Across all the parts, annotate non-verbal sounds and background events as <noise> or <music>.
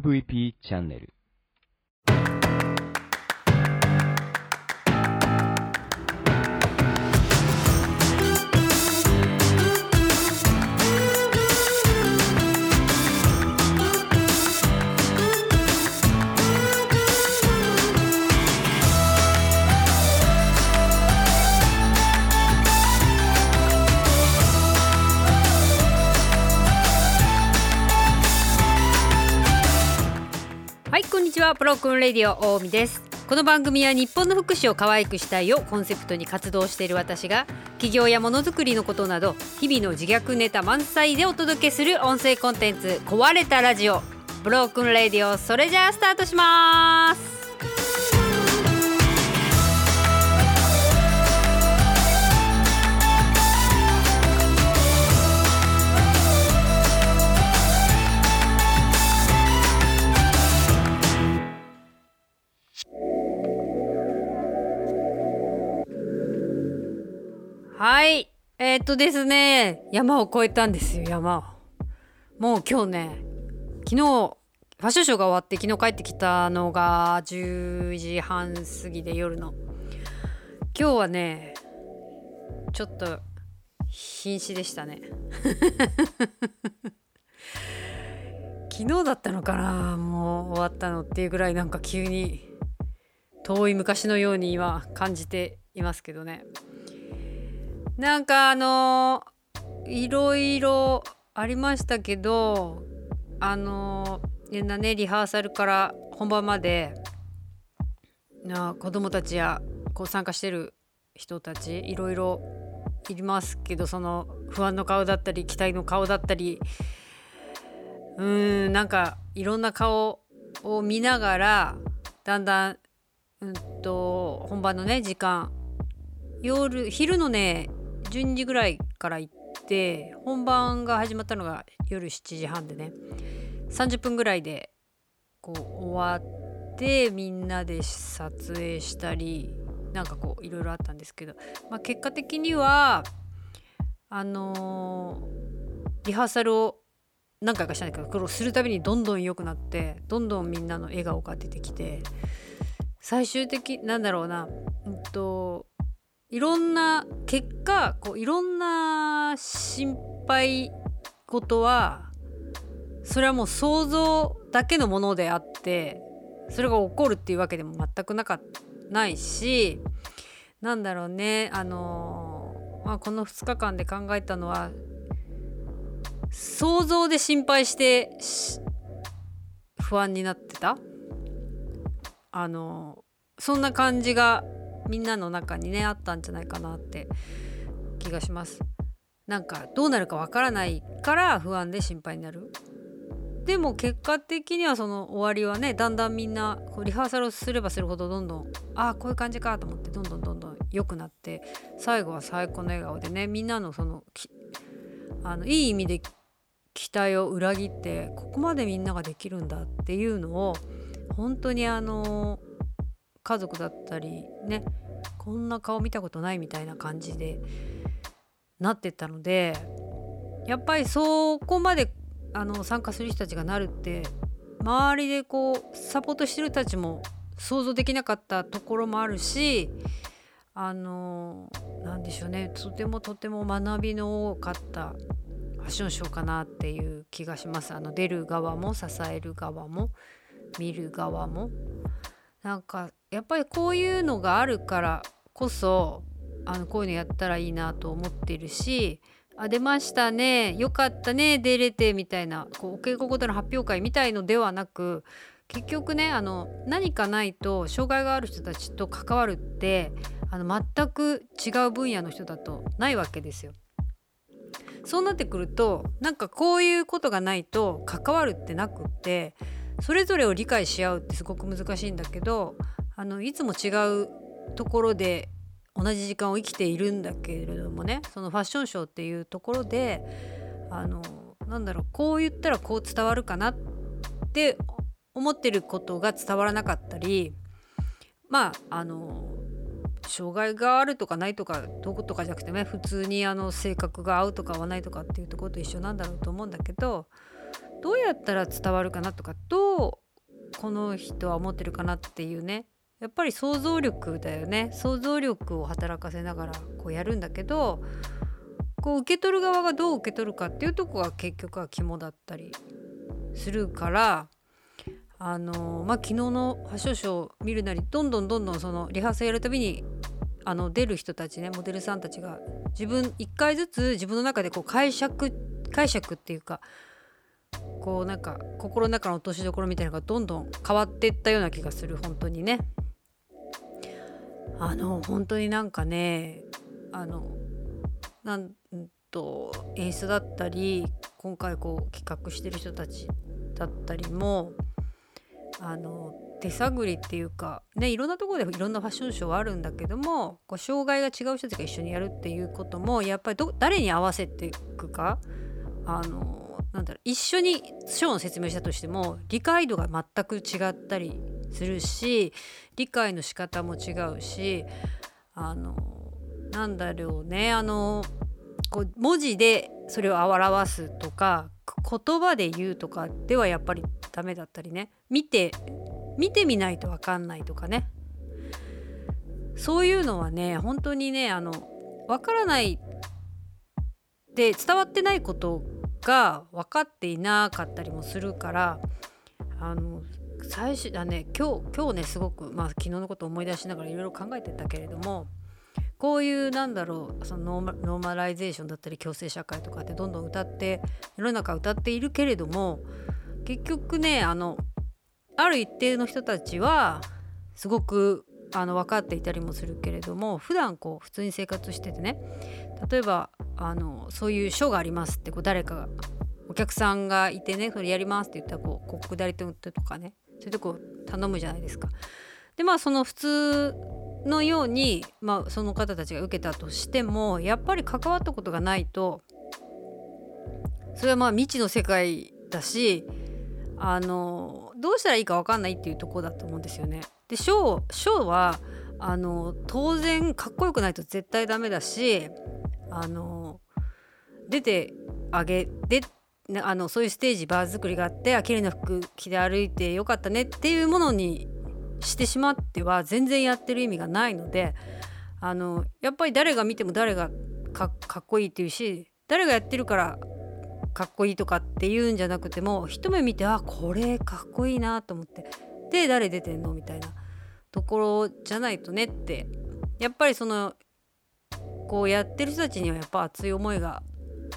MVP チャンネル。は。プロくんレディオ大海ですこの番組は日本の福祉を可愛くしたいをコンセプトに活動している私が企業やものづくりのことなど日々の自虐ネタ満載でお届けする音声コンテンツ壊れたラジオ。ブロークンレディオそれじゃあスタートします。はい。えー、っとですね山を越えたんですよ山を。もう今日ね昨日ファッションショーが終わって昨日帰ってきたのが10時半過ぎで夜の。今日はねちょっと瀕死でしたね。<laughs> 昨日だったのかなもう終わったのっていうぐらいなんか急に遠い昔のように今感じていますけどね。なんかあのいろいろありましたけどあのいんなねリハーサルから本番までな子供たちやこう参加してる人たちいろいろいりますけどその不安の顔だったり期待の顔だったりうーんなんかいろんな顔を見ながらだんだん、うんと本番のね時間夜昼のね12時ぐらいから行って本番が始まったのが夜7時半でね。30分ぐらいでこう終わってみんなで撮影したりなんかこういろいろあったんですけど、まあ、結果的にはあのーリハーサルを何回かしたんだけどこれをするたびにどんどん良くなってどんどんみんなの笑顔が出てきて最終的なんだろうなうんといろんな結果こういろんな心配事はそれはもう想像だけのものであってそれが起こるっていうわけでも全くなかないしなんだろうねあのまあ、この2日間で考えたのは想像で心配して不安になってた？あのそんな感じがみんなの中にねあったんじゃないかなって気がします。なんかどうなるかわからないから不安で心配になる。でも結果的にはその終わりはねだんだんみんなこうリハーサルをすればするほどどんどんああこういう感じかと思ってどんどんどんどん良くなって最後は最高の笑顔でねみんなのそのあのいい意味で期待を裏切ってここまでみんなができるんだっていうのを本当にあの家族だったりねこんな顔見たことないみたいな感じでなってったのでやっぱりそこまであの参加する人たちがなるって周りでこうサポートしてる人たちも想像できなかったところもあるしあのなんでしょうねとてもとても学びの多かったファッションショーかなっていう気がします。あの出る側も支える側も見る側も。なんかやっぱりこういうのがあるからこそあのこういうのやったらいいなと思ってるしあ出ましたねよかったね出れてみたいなこうお稽古ごとの発表会みたいのではなく結局ねあの何かないと障害がある人たちと関わるってあの全く違う分野の人だとないわけですよ。そうなってくるとなんかこういうことがないと関わるってなくってそれぞれを理解し合うってすごく難しいんだけどあのいつも違うところで同じ時間を生きているんだけれどもねそのファッションショーっていうところであのなんだろうこう言ったらこう伝わるかなって思ってることが伝わらなかったりまああの障害があるとかないとかどことかじゃなくてね普通にあの性格が合うとか合わないとかっていうところと一緒なんだろうと思うんだけどどうやったら伝わるかなとかどうこの人は思ってるかなっていうね。やっぱり想像力だよね。想像力を働かせながらこうやるんだけどこう受け取る側がどう受け取るかっていうとこが結局は肝だったりするからあのまあ昨日のファッションショー見るなりどんどんどんどんそのリハーサルやるたびにあの出る人たちねモデルさんたちが自分一回ずつ自分の中でこう解釈解釈っていうかこうなんか心の中の落としどころみたいなのがどんどん変わっていったような気がする本当にね。あの本当になんかねあのなんと演出だったり今回こう企画してる人たちだったりもあの手探りっていうかねいろんなとこでいろんなファッションショーはあるんだけどもこう障害が違う人たちが一緒にやるっていうこともやっぱりど誰に合わせていくかあのなんだろう一緒にショーの説明したとしても理解度が全く違ったりするし理解の仕方も違うしあのなんだろうねあのこう文字でそれを表すとか言葉で言うとかではやっぱりダメだったりね。見て見てみないと分かんないとかね。そういうのはね本当にねあの分からないで伝わってないことが分かっていなかったりもするからあの最初だね今日今日ねすごく、まあ、昨日のことを思い出しながらいろいろ考えてたけれどもこういうなんだろうそのノーマライゼーションだったり共生社会とかってどんどん謳って世の中謳っているけれども結局ねあのある一定の人たちはすごくあの分かっていたりもするけれども普段こう普通に生活しててね例えばあのそういうショーがありますってこう誰かがお客さんがいてねそれやりますって言ったらこう広告代理店とかねそういう頼むじゃないですか。でまあその普通のように、まあ、その方たちが受けたとしてもやっぱり関わったことがないとそれはまあ未知の世界だしあのどうしたらいいか分かんないっていうとこだと思うんですよね。でショーショーはあの当然かっこよくないと絶対ダメだしあの出てあげであのそういうステージバー作りがあってあ綺麗な服着て歩いてよかったねっていうものにしてしまっては全然やってる意味がないのであのやっぱり誰が見ても誰がかっこいいっていうし誰がやってるからかっこいいとかっていうんじゃなくても一目見てあこれかっこいいなと思ってで誰出てんのみたいなところじゃないとねってやっぱりそのこうやってる人たちにはやっぱ熱い思いが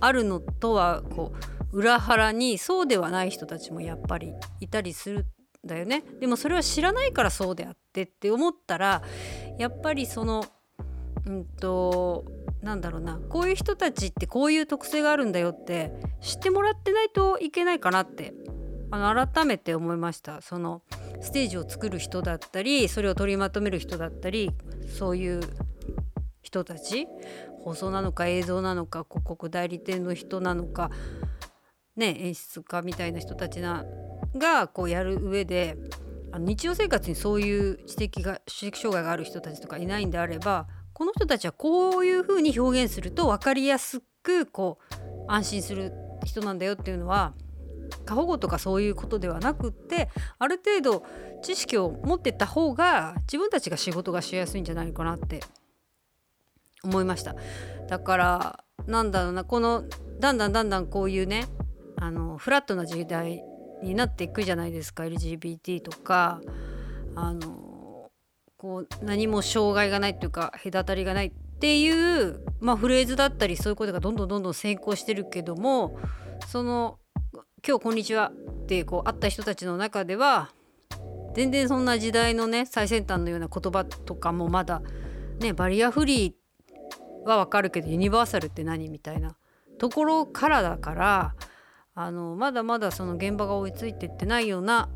あるのとはこう裏腹にそうではない人たちもやっぱりいたりするんだよね。でもそれは知らないからそうであってって思ったらやっぱりそのうんとなんだろうなこういう人たちってこういう特性があるんだよって知ってもらってないといけないかなってあの改めて思いました。そのステージを作る人だったりそれを取りまとめる人だったりそういう人たち放送なのか映像なのか広告代理店の人なのかね演出家みたいな人たちながこうやる上であの日常生活にそういう知的が知的障害がある人たちとかいないんであればこの人たちはこういうふうに表現すると分かりやすくこう安心する人なんだよっていうのは過保護とかそういうことではなくってある程度知識を持ってった方が自分たちが仕事がしやすいんじゃないかなって思いました。だからなんだろうなこのだんだんだんだんこういうねあのフラットな時代になっていくじゃないですか LGBT とかあのこう何も障害がないっていうか隔たりがないっていう、まあ、フレーズだったりそういうことがどんどんどんどん先行してるけどもその「今日こんにちは」ってこう会った人たちの中では全然そんな時代のね最先端のような言葉とかもまだねバリアフリーはわかるけどユニバーサルって何みたいなところからだからあのまだまだその現場が追いついてってないような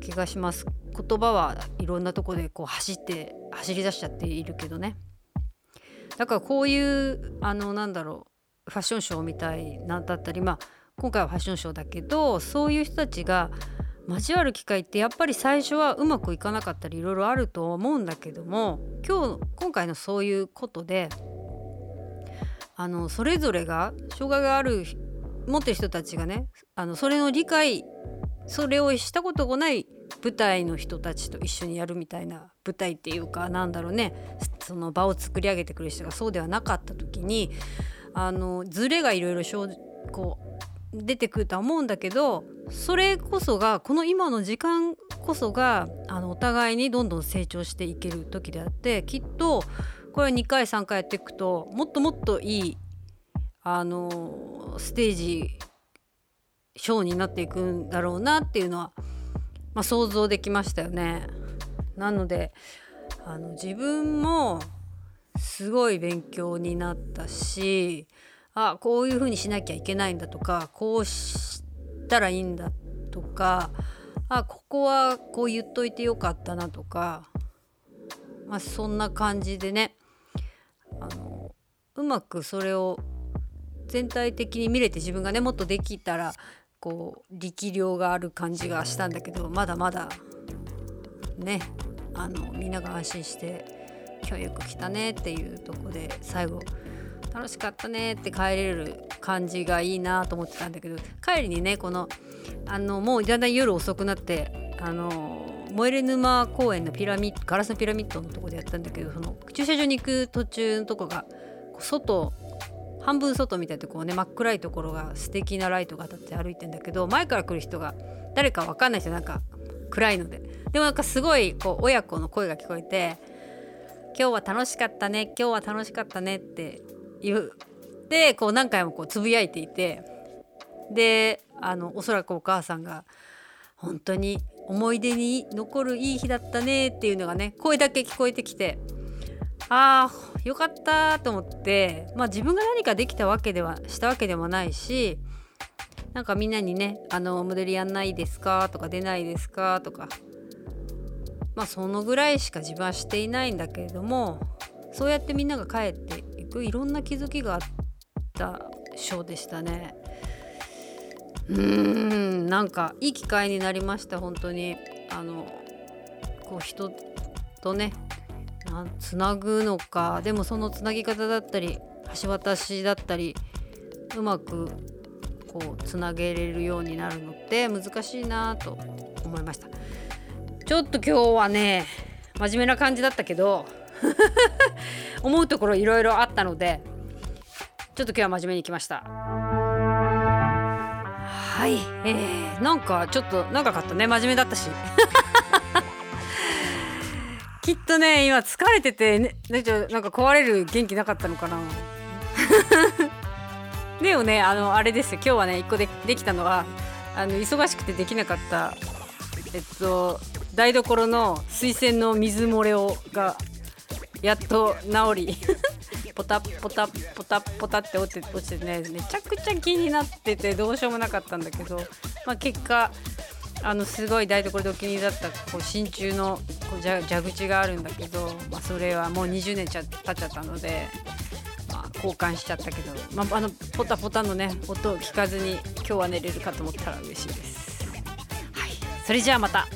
気がします言葉はいろんなとこでこう走って走り出しちゃっているけどね。だからこういうあのなんだろうファッションショーみたいなだったりまあ今回はファッションショーだけどそういう人たちが交わる機会ってやっぱり最初はうまくいかなかったりいろいろあると思うんだけども今日今回のそういうことであのそれぞれが障害がある持ってる人たちがねあのそれの理解それをしたことがない舞台の人たちと一緒にやるみたいな舞台っていうかなんだろうね。その場を作り上げてくる人がそうではなかった時にあのズレがいろいろこう出てくるとは思うんだけどそれこそがこの今の時間こそがあのお互いにどんどん成長していける時であってきっとこれは2回3回やっていくともっともっといいあのステージショーになっていくんだろうなっていうのは、まあ、想像できましたよね。なのであの自分もすごい勉強になったしあこういう風にしなきゃいけないんだとかこうしたらいいんだとかあここはこう言っといてよかったなとか、まあ、そんな感じでねあのうまくそれを全体的に見れて自分がねもっとできたらこう力量がある感じがしたんだけどまだまだねあのみんなが安心して「今日よく来たね」っていうとこで最後「楽しかったね」って帰れる感じがいいなと思ってたんだけど帰りにねこのあのもうだんだん夜遅くなってあの燃える沼公園のピラミッドガラスのピラミッドのとこでやったんだけどその駐車場に行く途中のとこが外半分外みたいなとこね真っ暗いところが素敵なライトが当たって歩いてんだけど前から来る人が誰か分かんない人なんか暗いので。でもなんかすごいこう親子の声が聞こえて「今日は楽しかったね今日は楽しかったね」って言ってこう何回もこうつぶやいていてであのおそらくお母さんが「本当に思い出に残るいい日だったね」っていうのがね声だけ聞こえてきてあーよかったと思ってまあ自分が何かできたわけではしたわけでもないしなんかみんなにね「あのモデルやんないですか?」とか「出ないですか?」とかまあそのぐらいしか自分はしていないんだけれどもそうやってみんなが帰っていくいろんな気づきがあったショーでしたね。うーんなんかいい機会になりました本当にあのこう人とねつなぐのか。でもそのつなぎ方だったり橋渡しだったりうまくこうつなげれるようになるのって難しいなと思いました。ちょっと今日はね真面目な感じだったけど <laughs> 思うところいろいろあったのでちょっと今日は真面目にいきました。はい。えー、なんかちょっと長かったね。真面目だったし。きっとね今疲れてて、ね、なんか壊れる元気なかったのかな。<laughs> でもねあのあれですよ。今日はね1個でできたのはあの忙しくてできなかったえっと台所の水洗の水漏れをがやっと治り <laughs> ポタポタポタポタって落ちて落ちてねめちゃくちゃ気になっててどうしようもなかったんだけど、まあ、結果あのすごい台所でお気に入りだったこう真鍮のこう蛇口があるんだけど、まあ、それはもう20年ちゃ経っちゃったので、まあ、交換しちゃったけど、まあ、あのポタポタのね音を聞かずに今日は寝れるかと思ったら嬉しいです。はい、それじゃあまた